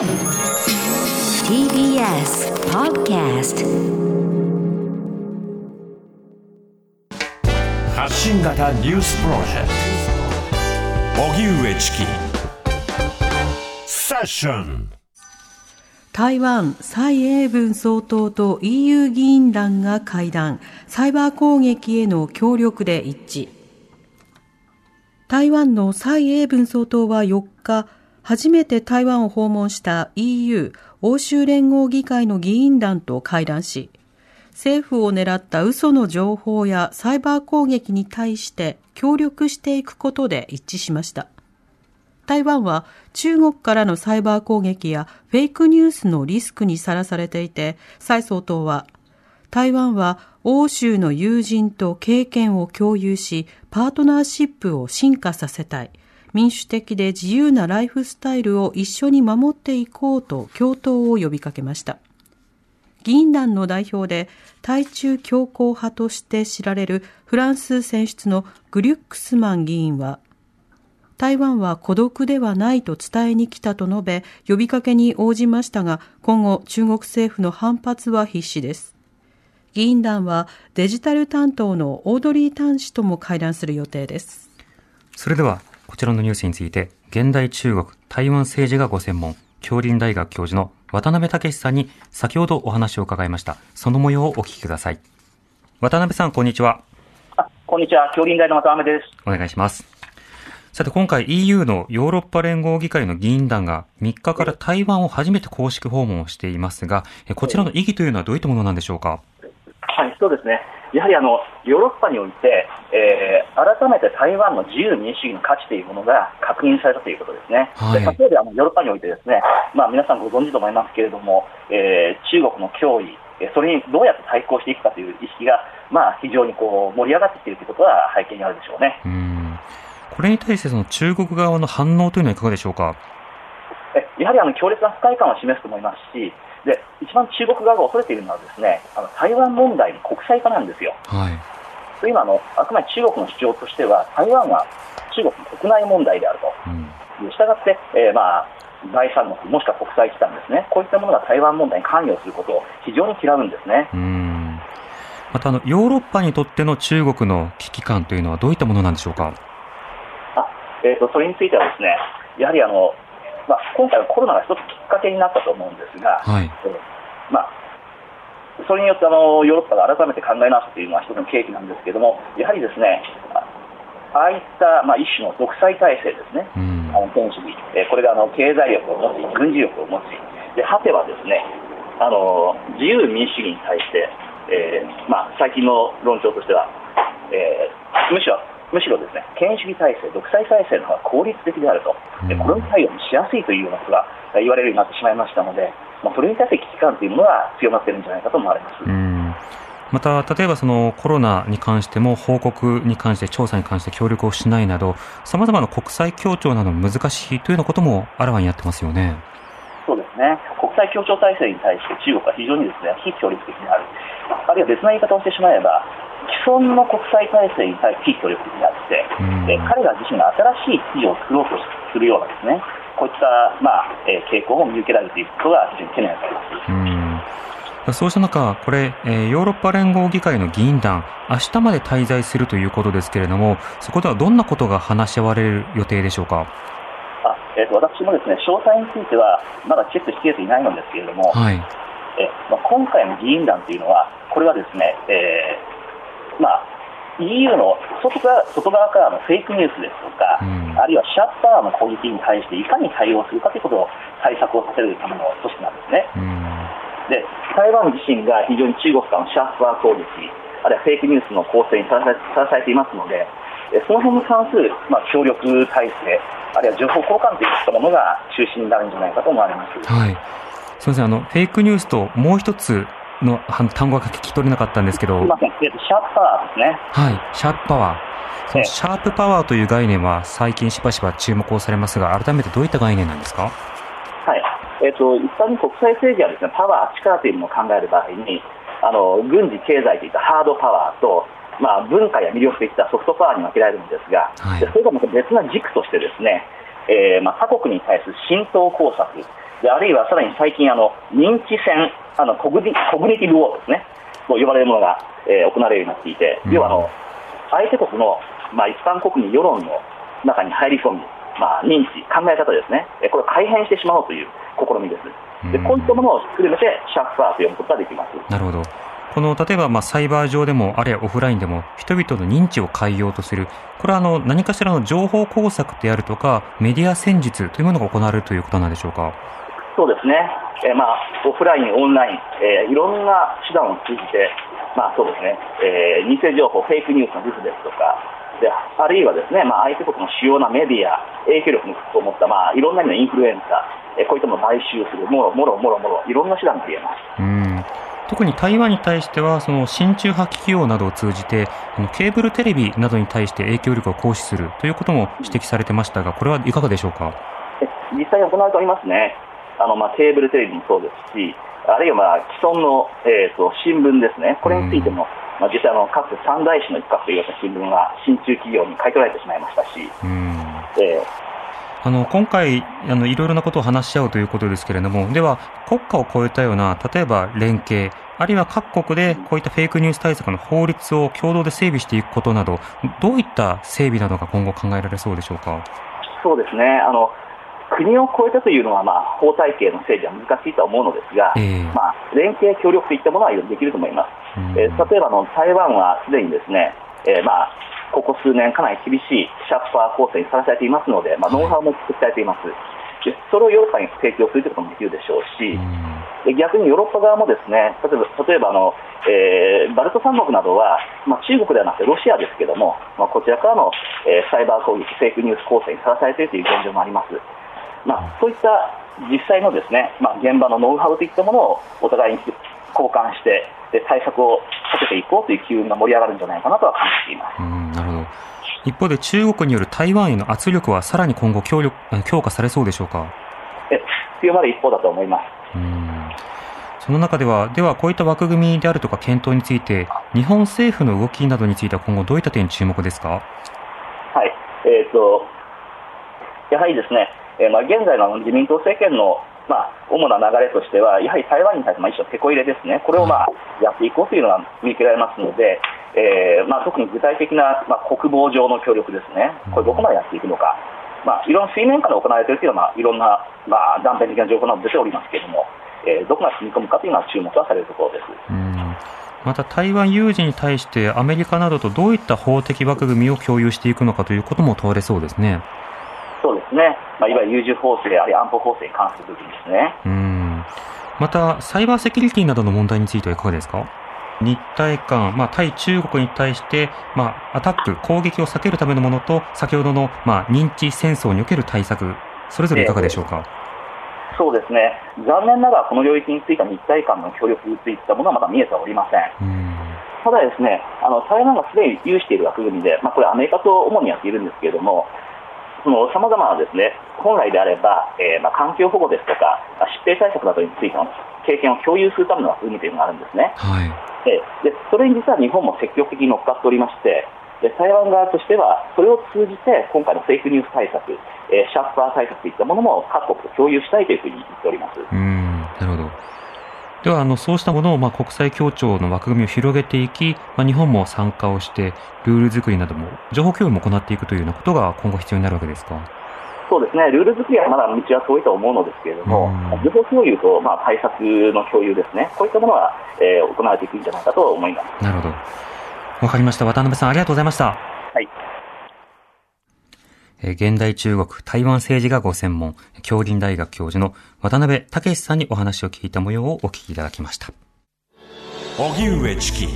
TBS Podcast 発信型ニュースプロジェクト。荻上チキ。セッション。台湾蔡英文総統と EU 議員団が会談、サイバー攻撃への協力で一致。台湾の蔡英文総統は4日、初めて台湾を訪問した EU 欧州連合議会の議員団と会談し、政府を狙った嘘の情報やサイバー攻撃に対して協力していくことで一致しました。台湾は中国からのサイバー攻撃やフェイクニュースのリスクにさらされていて、蔡総統は、台湾は欧州の友人と経験を共有し、パートナーシップを進化させたい。民主的で自由なライフスタイルを一緒に守っていこうと共闘を呼びかけました。議員団の代表で対中強硬派として知られるフランス選出のグリュックスマン議員は、台湾は孤独ではないと伝えに来たと述べ、呼びかけに応じましたが、今後中国政府の反発は必至です。議員団はデジタル担当のオードリー・タン氏とも会談する予定です。それではこちらのニュースについて、現代中国、台湾政治がご専門、京林大学教授の渡辺武さんに先ほどお話を伺いました。その模様をお聞きください。渡辺さん、こんにちは。あ、こんにちは。京林大の渡辺です。お願いします。さて今回 EU のヨーロッパ連合議会の議員団が3日から台湾を初めて公式訪問をしていますが、こちらの意義というのはどういったものなんでしょうか？はい、そうですね。やはりあのヨーロッパにおいて、えー、改めて台湾の自由民主主義の価値というものが確認されたということですね。はい、で例えばあのヨーロッパにおいてですね、まあ、皆さんご存知と思いますけれども、えー、中国の脅威、それにどうやって対抗していくかという意識が、まあ、非常にこう盛り上がってきているということは背景にあるでしょうね。うんこれに対してその中国側の反応というのはいかがでしょうか？えやはりあの強烈な不快感を示すと思いますし、で一番中国側が恐れているのはですねあの台湾問題の国際化なんですよ。はい、というのはあのあくまで中国の主張としては台湾は中国の国内問題であると、うん、したがって、えー、まあ第三国、もしくは国際機関ですね、こういったものが台湾問題に関与することを非常に嫌うんですね。うんまたあの、ヨーロッパにとっての中国の危機感というのはどういったものなんでしょうか？あえーと、とそれについてはですね、やはりあのまあ、今回はコロナが一つきっかけになったと思うんですが、はい。えー、まあ、それによってあのヨーロッパが改めて考え直すというのは一つの契機なんですけれども、やはりですね、ああいった、まあ、一種の独裁体制ですね、うん、あの権主義、えー、これがあの経済力を持ち、軍事力を持ち、で果てはですねあの自由民主主義に対して、えーまあ、最近の論調としては、えー、むしろむしろですね権威主義体制、独裁体制の方が効率的であると、でこれに対応しやすいというようなことが言われるようになってしまいましたので、まあ、それに対して危機感というものが強まっているんじゃないかと思われます。また、例えばそのコロナに関しても報告に関して、調査に関して協力をしないなど、さまざまな国際協調など難しいというようなこともあらわになってますよね。そうですね。国際協調体制に対して中国は非常にですね、非協力的である。あるいは別な言い方をしてしまえば、既存の国際体制に対し協力的であって、え彼ら自身が新しい秩序を作ろうとするようなですね、こういった、まあえー、傾向も見受けられるということが非常に懸念されます。そうした中、これ、えー、ヨーロッパ連合議会の議員団、明日まで滞在するということですけれども、そこではどんなことが話し合われる予定でしょうか？あえーと、私もですね詳細についてはまだチェックしきれていないのですけれども、はいえまあ、今回の議員団というのは、これはですね、えーまあ、EU の外側外側からのフェイクニュースですとか、うん、あるいはシャッターの攻撃に対していかに対応するかということを対策をさせるための組織なんですね。うん、で台湾自身が非常に中国からのシャッター攻撃、あるいはフェイクニュースの構成にさらされていますので、その辺に関する、まあ、協力体制、あるいは情報交換といったものが中心になるんじゃないかと思われます。はい。すみません、あの、フェイクニュースともう一つの単語が聞き取れなかったんですけど。すみません。シャープパワーですね。はい。シャープパワー。そのシャープパワーという概念は最近しばしば注目をされますが、改めてどういった概念なんですか？はい。えっ、ー、と、一般に国際政治はですね、パワー、力というものを考える場合に、あの、軍事、経済といったハードパワーと、まあ、文化や魅力といったソフトパワーに分けられるんですが、はい、それがまた別な軸としてですね、えーまあ、他国に対する浸透工作、であるいはさらに最近あの、認知戦あのコグニ、コグニティブウォーですね、と呼ばれるものが、えー、行われるようになっていて、要はあの相手国の、まあ、一般国民世論の中に入り込み、まあ、認知、考え方ですね、これを改変してしまおうという試みです。でこういったものを含めてシャッファーと呼ぶことができます。なるほど。この例えばまあサイバー上でもあるいはオフラインでも人々の認知を変えようとする。これはあの何かしらの情報工作であるとかメディア戦術というものが行われるということなんでしょうか？そうですね、えー、まあオフライン、オンライン、えー、いろんな手段を通じて、まあ、そうですね、えー、偽情報、フェイクニュースのリスですとかであるいはですね、まあ、相手国の主要なメディア、影響力と思った、まあ、いろんな意味のインフルエンサー、えー、こういったものを買収する、もろもろもろもろ、いろんな手段が言えます。うん特に台湾に対しては、その親中派企業などを通じて、ケーブルテレビなどに対して影響力を行使するということも指摘されてましたが、これはいかがでしょうか？実際に行われておりますね。あの、まあ、ケーブルテレビもそうですし、あるいは、まあ、既存の、えーと、新聞ですね、これについても、まあ、実際あの、かつて三大師の一角といわれた新聞が親中企業に買い取られてしまいましたし、えー。あの、今回、あの、いろいろなことを話し合うということですけれども、では、国家を超えたような、例えば連携、あるいは各国でこういったフェイクニュース対策の法律を共同で整備していくことなど、どういった整備などが今後考えられそうでしょうか？そうですね。あの、国を超えたというのは、まあ、法体系の整備は難しいとは思うのですが、えー、まあ、連携協力といったものはできると思います。えー、例えばの台湾はすでにですね、えー、まあ、ここ数年かなり厳しいシャッファー構成にさらされていますので、まあ、ノウハウも作られています。でそれをヨーロッパに提供するということもできるでしょうし、で逆にヨーロッパ側もですね例えば例えばあの、えー、バルト三国などは、まあ、中国ではなくてロシアですけれども、まあ、こちらからの、えー、サイバー攻撃、フェイクニュース構成にさらされているという現状もあります。まあ、そういった実際のですね、まあ、現場のノウハウといったものをお互いに交換してで対策を立てていこうという機運が盛り上がるんじゃないかなとは感じています。なるほど。一方で中国による台湾への圧力はさらに今後強力強化されそうでしょうか？え強まる一方だと思います。その中では、ではこういった枠組みであるとか検討について、日本政府の動きなどについては今後どういった点に注目ですか？はい、えーと、やはりですね、えー、まあ、現在の自民党政権のまあ、主な流れとしては、やはり台湾に対して、まあ、一種のてこ入れですね、これをまあやっていこうというのが見受けられますので、えーまあ、特に具体的な、まあ、国防上の協力ですね、これ、どこまでやっていくのか、まあ、いろんな水面下で行われているというのは、まあ、いろんな、まあ、断片的な情報など出ておりますけれども、えー、どこまで踏み込むかというのは注目はされるところです。また台湾有事に対してアメリカなどとどういった法的枠組みを共有していくのかということも問われそうですね。そうですね、まあ、いわゆる優柔法制、あるいは安保法制に関する部分ですね。うんまた、サイバーセキュリティなどの問題についてはいかがですか？日体間、まあ、対中国に対して、まあ、アタック、攻撃を避けるためのものと、先ほどの、まあ、認知戦争における対策、それぞれいかがでしょうか？えー、そうですね、残念ながらこの領域については日体間の協力についたものはまだ見えておりません。ただですね、あの台湾がすでに有している枠組みで、まあ、これアメリカと主にやっているんですけれども、さまざまなですね本来であれば、えーまあ、環境保護ですとか疾病対策などについての経験を共有するための枠組みというのがあるんですね、はい、ででそれに実は日本も積極的に乗っかっておりましてで台湾側としてはそれを通じて今回のフェイクニュース対策、えー、シャッファー対策といったものも各国と共有したいというふうに言っております。うんでは、あの、そうしたものを、まあ、国際協調の枠組みを広げていき、まあ、日本も参加をして、ルール作りなども、情報共有も行っていくというようなことが今後必要になるわけですか？そうですね、ルール作りはまだ道は遠いと思うのですけれども、情報共有と、まあ、対策の共有ですね、こういったものは、えー、行われていくんじゃないかと思います。なるほど。わかりました。渡辺さん、ありがとうございました。現代中国、台湾政治がご専門、京林大学教授の渡辺武さんにお話を聞いた模様をお聞きいただきました。荻上チキ